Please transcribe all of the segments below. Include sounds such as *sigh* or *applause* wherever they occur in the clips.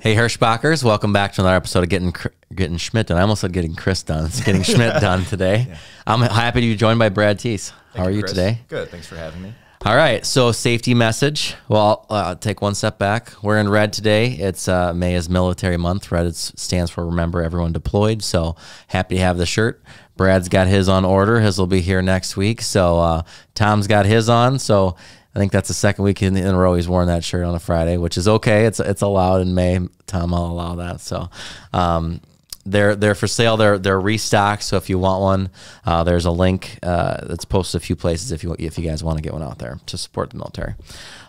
Hey Hirschbachers, welcome back to another episode of Getting Getting Schmitt done. I almost said Getting Chris done. It's Getting *laughs* Schmitt done today. Yeah. I'm happy to be joined by Brad Theis. How are you, today? Good. Thanks for having me. All right. So safety message. Well, I'll uh, take one step back. We're in red today. It's uh, May is Military Month. Red stands for Remember Everyone Deployed. So happy to have the shirt. Brad's got his on order. His will be here next week. So uh, Tom's got his on. So I think that's the second week in, in a row he's worn that shirt on a Friday, which is okay. It's it's allowed in May. Tom, I'll allow that. So, um, they're they're for sale. They're they're restocked. So if you want one, uh, there's a link uh, that's posted a few places if you if you guys want to get one out there to support the military.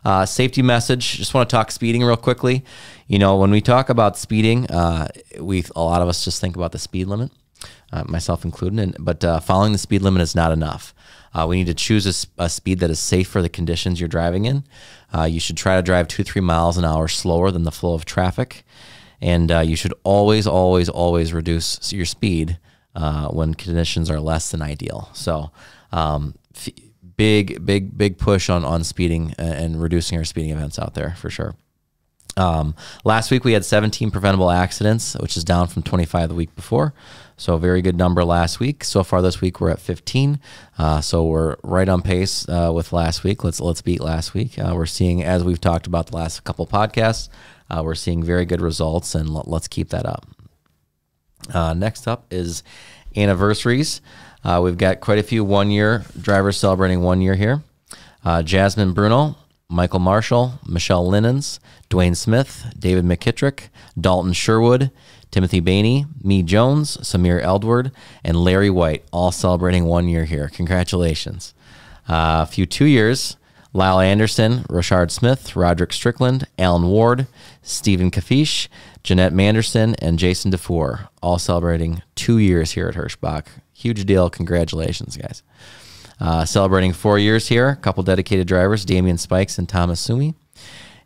Uh, safety message. Just want to talk speeding real quickly. You know, when we talk about speeding, uh, we a lot of us just think about the speed limit, uh, myself included. And, but uh, following the speed limit is not enough. Uh, we need to choose a, a, speed that is safe for the conditions you're driving in. Uh, you should try to drive two, three miles an hour slower than the flow of traffic. And uh, you should always, always, always reduce your speed uh, when conditions are less than ideal. So, um, big, big, big push on, on speeding and reducing our speeding events out there for sure. Um, last week we had 17 preventable accidents, which is down from 25 the week before. So very good number last week. So far this week we're at 15. Uh, so we're right on pace uh, with last week. Let's let's beat last week. Uh, we're seeing, as we've talked about the last couple podcasts, uh, we're seeing very good results, and let's keep that up. Uh, next up is anniversaries. Uh, we've got quite a few one year drivers celebrating one year here. Jasmine Bruno, Michael Marshall, Michelle Linens, Dwayne Smith, David McKittrick, Dalton Sherwood, Timothy Bainey, Me Jones, Samir Eldward, and Larry White, all celebrating one year here. Congratulations. Uh, a few two years Lyle Anderson, Rashard Smith, Roderick Strickland, Alan Ward, Stephen Kafish, Jeanette Manderson, and Jason DeFore, all celebrating two years here at Hirschbach. Huge deal. Congratulations, guys. Uh, celebrating four years here, a couple dedicated drivers, Damian Spikes and Thomas Sumi.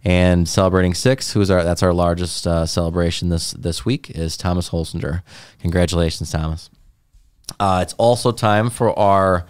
And celebrating six, who's our that's our largest uh, celebration this this week is Thomas Holsinger. Congratulations, Thomas. Uh, it's also time for our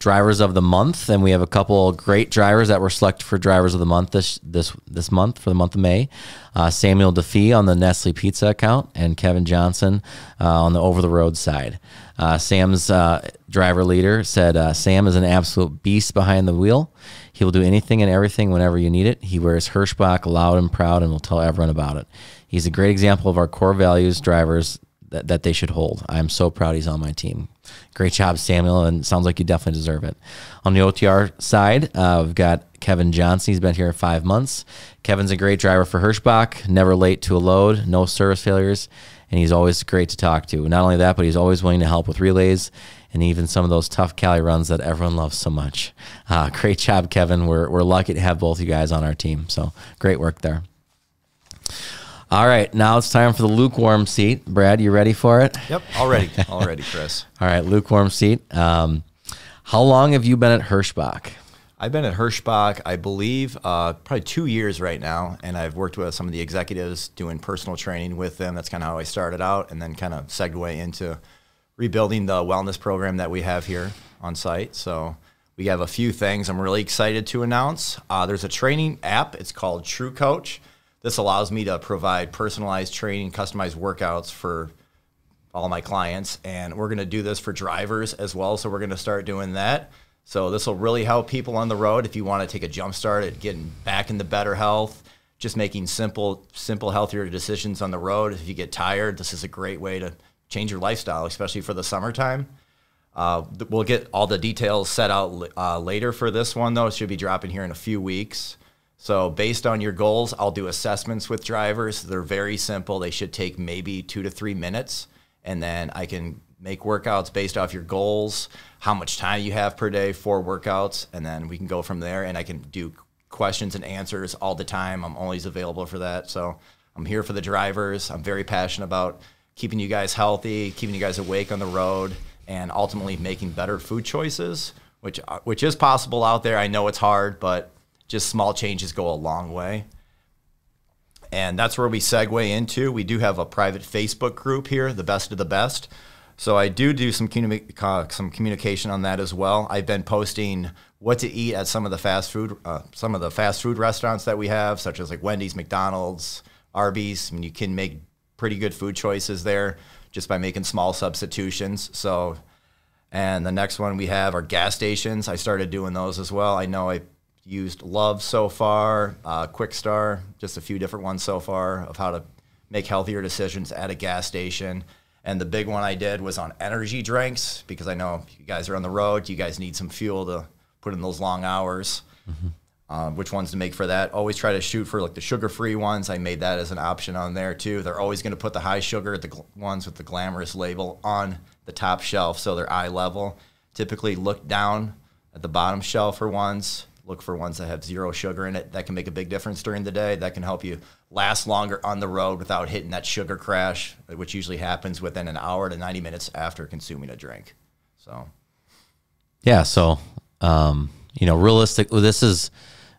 drivers of the month, and we have a couple great drivers that were selected for drivers of the month this this this month for the month of May. Uh, Samuel Defee on the Nestle Pizza account, and Kevin Johnson uh, on the over the road side. Uh, Sam's uh, driver leader said uh, Sam is an absolute beast behind the wheel. He will do anything and everything whenever you need it. He wears Hirschbach loud and proud and will tell everyone about it. He's a great example of our core values drivers that, that they should hold. I'm so proud he's on my team. Great job, Samuel, and sounds like you definitely deserve it. On the OTR side, uh, we've got Kevin Johnson. He's been here five months. Kevin's a great driver for Hirschbach, never late to a load, no service failures, and he's always great to talk to. Not only that, but he's always willing to help with relays and even some of those tough Cali runs that everyone loves so much. Uh, *laughs* great job, Kevin. We're, we're lucky to have both you guys on our team. So great work there. All right, now it's time for the lukewarm seat. Brad, you ready for it? Yep, already, already, Chris. *laughs* All right, lukewarm seat. Um, how long have you been at Hirschbach? I've been at Hirschbach, I believe, uh, probably two years right now, and I've worked with some of the executives doing personal training with them. That's kind of how I started out, and then kind of segue into rebuilding the wellness program that we have here on site. So we have a few things I'm really excited to announce. Uh, there's a training app. It's called True Coach. This allows me to provide personalized training, customized workouts for all my clients. And we're going to do this for drivers as well. So we're going to start doing that. So this will really help people on the road if you want to take a jump start at getting back into better health, just making simple, simple, healthier decisions on the road. If you get tired, this is a great way to change your lifestyle, especially for the summertime. Uh, we'll get all the details set out uh, later for this one, though. It should be dropping here in a few weeks. So, based on your goals, I'll do assessments with drivers. They're very simple. They should take maybe two to three minutes. And then I can make workouts based off your goals, how much time you have per day for workouts. And then we can go from there. And I can do questions and answers all the time. I'm always available for that. So, I'm here for the drivers. I'm very passionate about keeping you guys healthy, keeping you guys awake on the road, and ultimately making better food choices, which, uh, which is possible out there. I know it's hard, but just small changes go a long way. And that's where we segue into. We do have a private Facebook group here, the best of the best. So I do do some communi- uh, some communication on that as well. I've been posting what to eat at some of the fast food uh, some of the fast food restaurants that we have, such as like Wendy's, McDonald's, Arby's. I mean, you can make pretty good food choices there just by making small substitutions. So, and the next one we have are gas stations. I started doing those as well. I know I used Love so far, uh, Kwik Star, just a few different ones so far of how to make healthier decisions at a gas station. And the big one I did was on energy drinks because I know you guys are on the road. You guys need some fuel to put in those long hours. Mm-hmm. Uh, which ones to make for that? Always try to shoot for like the sugar-free ones. I made that as an option on there too. They're always going to put the high sugar, the gl- ones with the glamorous label, on the top shelf, so they're eye level. Typically, look down at the bottom shelf for ones. Look for ones that have zero sugar in it. That can make a big difference during the day. That can help you last longer on the road without hitting that sugar crash, which usually happens within an hour to 90 minutes after consuming a drink. So, yeah. So, um, you know, realistic. This is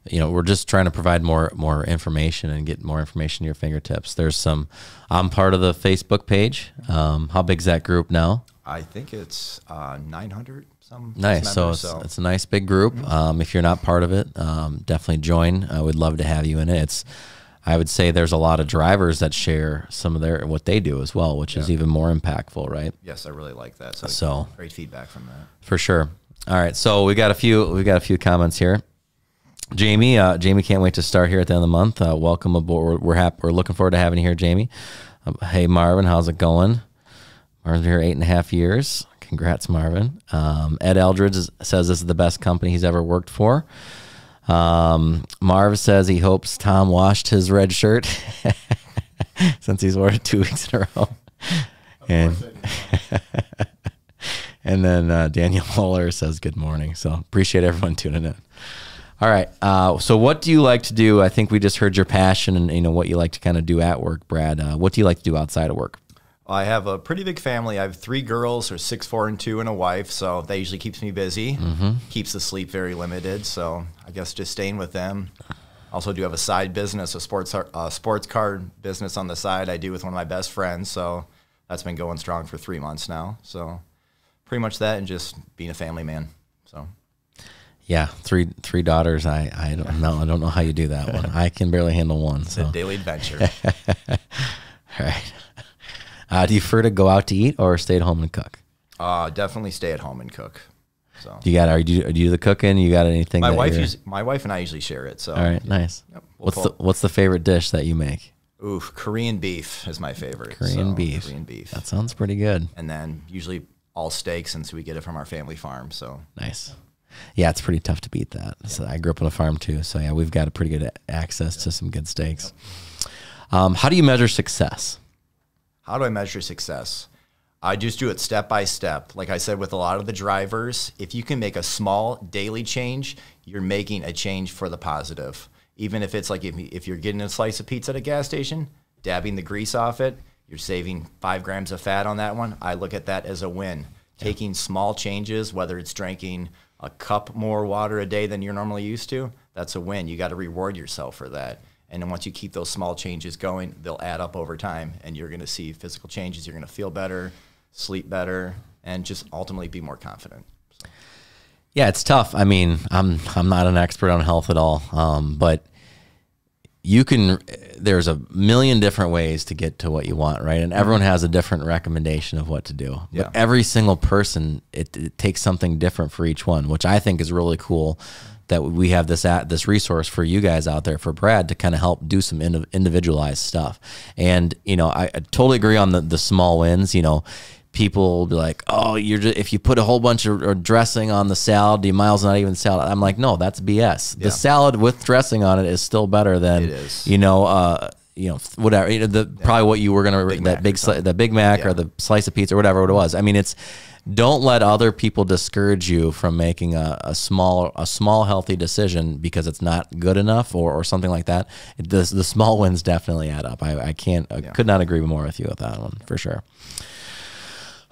you know we're just trying to provide more more information and get more information to your fingertips there's some i'm part of the facebook page um, how big's that group now i think it's uh, 900 some nice members, so, it's, so, it's, a nice big group mm-hmm. um, if you're not part of it um, definitely join i would love to have you in it it's i would say there's a lot of drivers that share some of their what they do as well which yeah. is even more impactful right yes i really like that so, so great feedback from that for sure all right so we got a few we got a few comments here Jamie, uh, Jamie can't wait to start here at the end of the month. Uh, welcome aboard. We're happy. We're looking forward to having you here, Jamie. Um, hey, Marvin, how's it going? Marvin's been here eight and a half years. Congrats, Marvin. Um, Ed Eldridge says this is the best company he's ever worked for. Um, Marv says he hopes Tom washed his red shirt *laughs* since he's worn it two weeks in a row. And *laughs* and then uh, Daniel Muller says good morning. So appreciate everyone tuning in. All right. Uh, so, what do you like to do? I think we just heard your passion and you know what you like to kind of do at work, Brad. Uh, what do you like to do outside of work? I have a pretty big family. I have three girls, or six, four, and two, and a wife. So that usually keeps me busy. Mm-hmm. Keeps the sleep very limited. So I guess just staying with them. Also, do have a side business, a sports uh, sports card business on the side. I do with one of my best friends. So that's been going strong for three months now. So pretty much that, and just being a family man. So yeah, three three daughters. I I don't know. I don't know how you do that one. I can barely handle one. So a daily adventure. *laughs* All right. Uh, do you prefer to go out to eat or stay at home and cook? Uh, definitely stay at home and cook. So you got are you do you the cooking? You got anything? My wife my wife and I usually share it. So all right, nice. Yep, we'll what's pull. the what's the favorite dish that you make? Ooh, Korean beef is my favorite. Korean so, beef. Korean beef. That sounds pretty good. And then usually all steak since we get it from our family farm. So nice. Yeah, it's pretty tough to beat that. Yeah. So I grew up on a farm too. So yeah, we've got a pretty good access to some good steaks. Um, how do you measure success? How do I measure success? I just do it step by step. Like I said, with a lot of the drivers, if you can make a small daily change, you're making a change for the positive. Even if it's like if, if you're getting a slice of pizza at a gas station, dabbing the grease off it, you're saving five grams of fat on that one. I look at that as a win. Yeah. Taking small changes, whether it's drinking a cup more water a day than you're normally used to, that's a win. You got to reward yourself for that. And then once you keep those small changes going, they'll add up over time, and you're going to see physical changes. You're going to feel better, sleep better, and just ultimately be more confident. So. Yeah, it's tough. I mean, I'm I'm not an expert on health at all, um, but you can there's a million different ways to get to what you want right and everyone has a different recommendation of what to do yeah. but every single person it, it, takes something different for each one which i think is really cool that we have this at this resource for you guys out there for brad to kind of help do some individualized stuff and you know I, I totally agree on the the small wins you know people will be like, "Oh, you're just, if you put a whole bunch of dressing on the salad, the miles not even salad." I'm like, "No, that's BS. Yeah. The salad with dressing on it is still better than you know, uh, you know, whatever. You know, the yeah. probably what you were gonna big that Mac big sli- the Big Mac yeah. or the slice of pizza or whatever it was. I mean, it's don't let other people discourage you from making a, a small a small healthy decision because it's not good enough or, or something like that. It, the, the small wins definitely add up. I, I can't I could not agree more with you with that one for sure.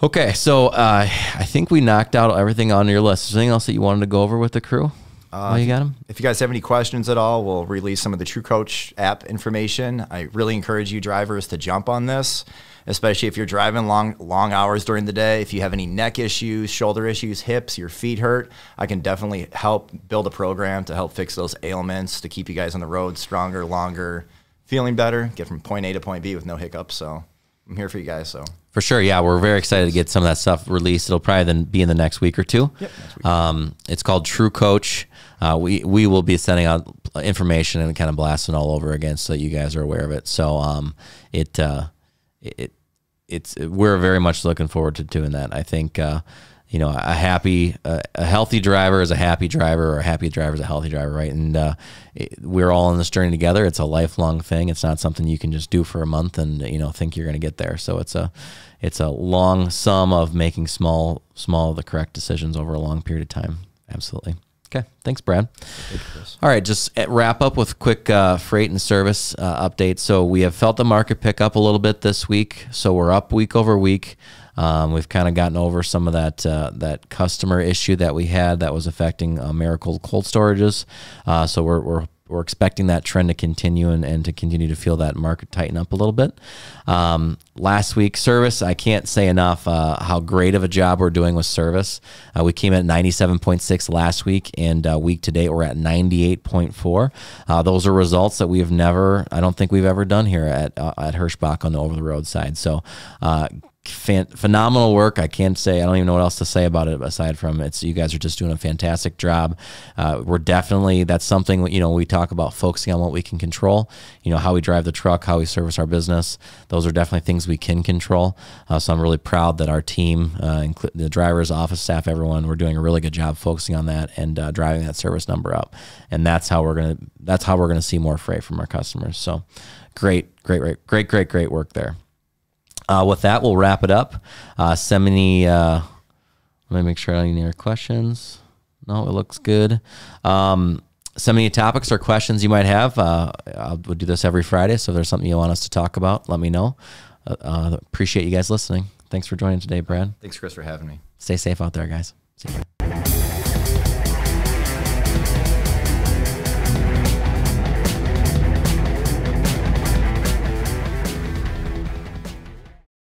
Okay, so uh, I think we knocked out everything on your list. Is there anything else that you wanted to go over with the crew? Uh, you got them. If you guys have any questions at all, we'll release some of the True Coach app information. I really encourage you drivers to jump on this, especially if you're driving long long hours during the day. If you have any neck issues, shoulder issues, hips, your feet hurt, I can definitely help build a program to help fix those ailments to keep you guys on the road stronger, longer, feeling better, get from point A to point B with no hiccups. So I'm here for you guys. So for sure, yeah, we're very excited to get some of that stuff released. It'll probably then be in the next week or two. Yep, week. Um, it's called True Coach. Uh, we we will be sending out information and kind of blasting all over again, so that you guys are aware of it. So um, it uh, it it's we're very much looking forward to doing that. I think uh, you know a happy uh, a healthy driver is a happy driver, or a happy driver is a healthy driver, right? And uh, it, we're all on this journey together. It's a lifelong thing. It's not something you can just do for a month and you know think you're going to get there. So it's a it's a long sum of making small small the correct decisions over a long period of time. Absolutely. Okay. Thanks, Brad. All right. Just wrap up with quick uh, freight and service uh, updates. So we have felt the market pick up a little bit this week. So we're up week over week. Um, we've kind of gotten over some of that uh, that customer issue that we had that was affecting uh, Miracle cold storages. Uh, so we're, we're we're expecting that trend to continue and, and to continue to feel that market tighten up a little bit. Um, last week, service, I can't say enough uh, how great of a job we're doing with service. Uh, we came at 97.6 last week, and uh, week to date, we're at 98.4. Uh, those are results that we have never, I don't think we've ever done here at, uh, at Hirschbach on the over the road side. So, uh, phenomenal work. I can't say I don't even know what else to say about it aside from it's you guys are just doing a fantastic job. Uh, we're definitely that's something you know we talk about focusing on what we can control. You know how we drive the truck, how we service our business. Those are definitely things we can control. Uh, so I'm really proud that our team, uh, the drivers, office staff, everyone, we're doing a really good job focusing on that and uh, driving that service number up. And that's how we're gonna that's how we're gonna see more freight from our customers. So great, great, great, great, great, great work there. Uh, with that, we'll wrap it up. Uh, send me, uh, let me make sure I don't have any other questions. No, it looks good. Um, send me topics or questions you might have. Uh, I'll we'll do this every Friday. So if there's something you want us to talk about, let me know. Uh, uh, appreciate you guys listening. Thanks for joining today, Brad. Thanks, Chris, for having me. Stay safe out there, guys. See you.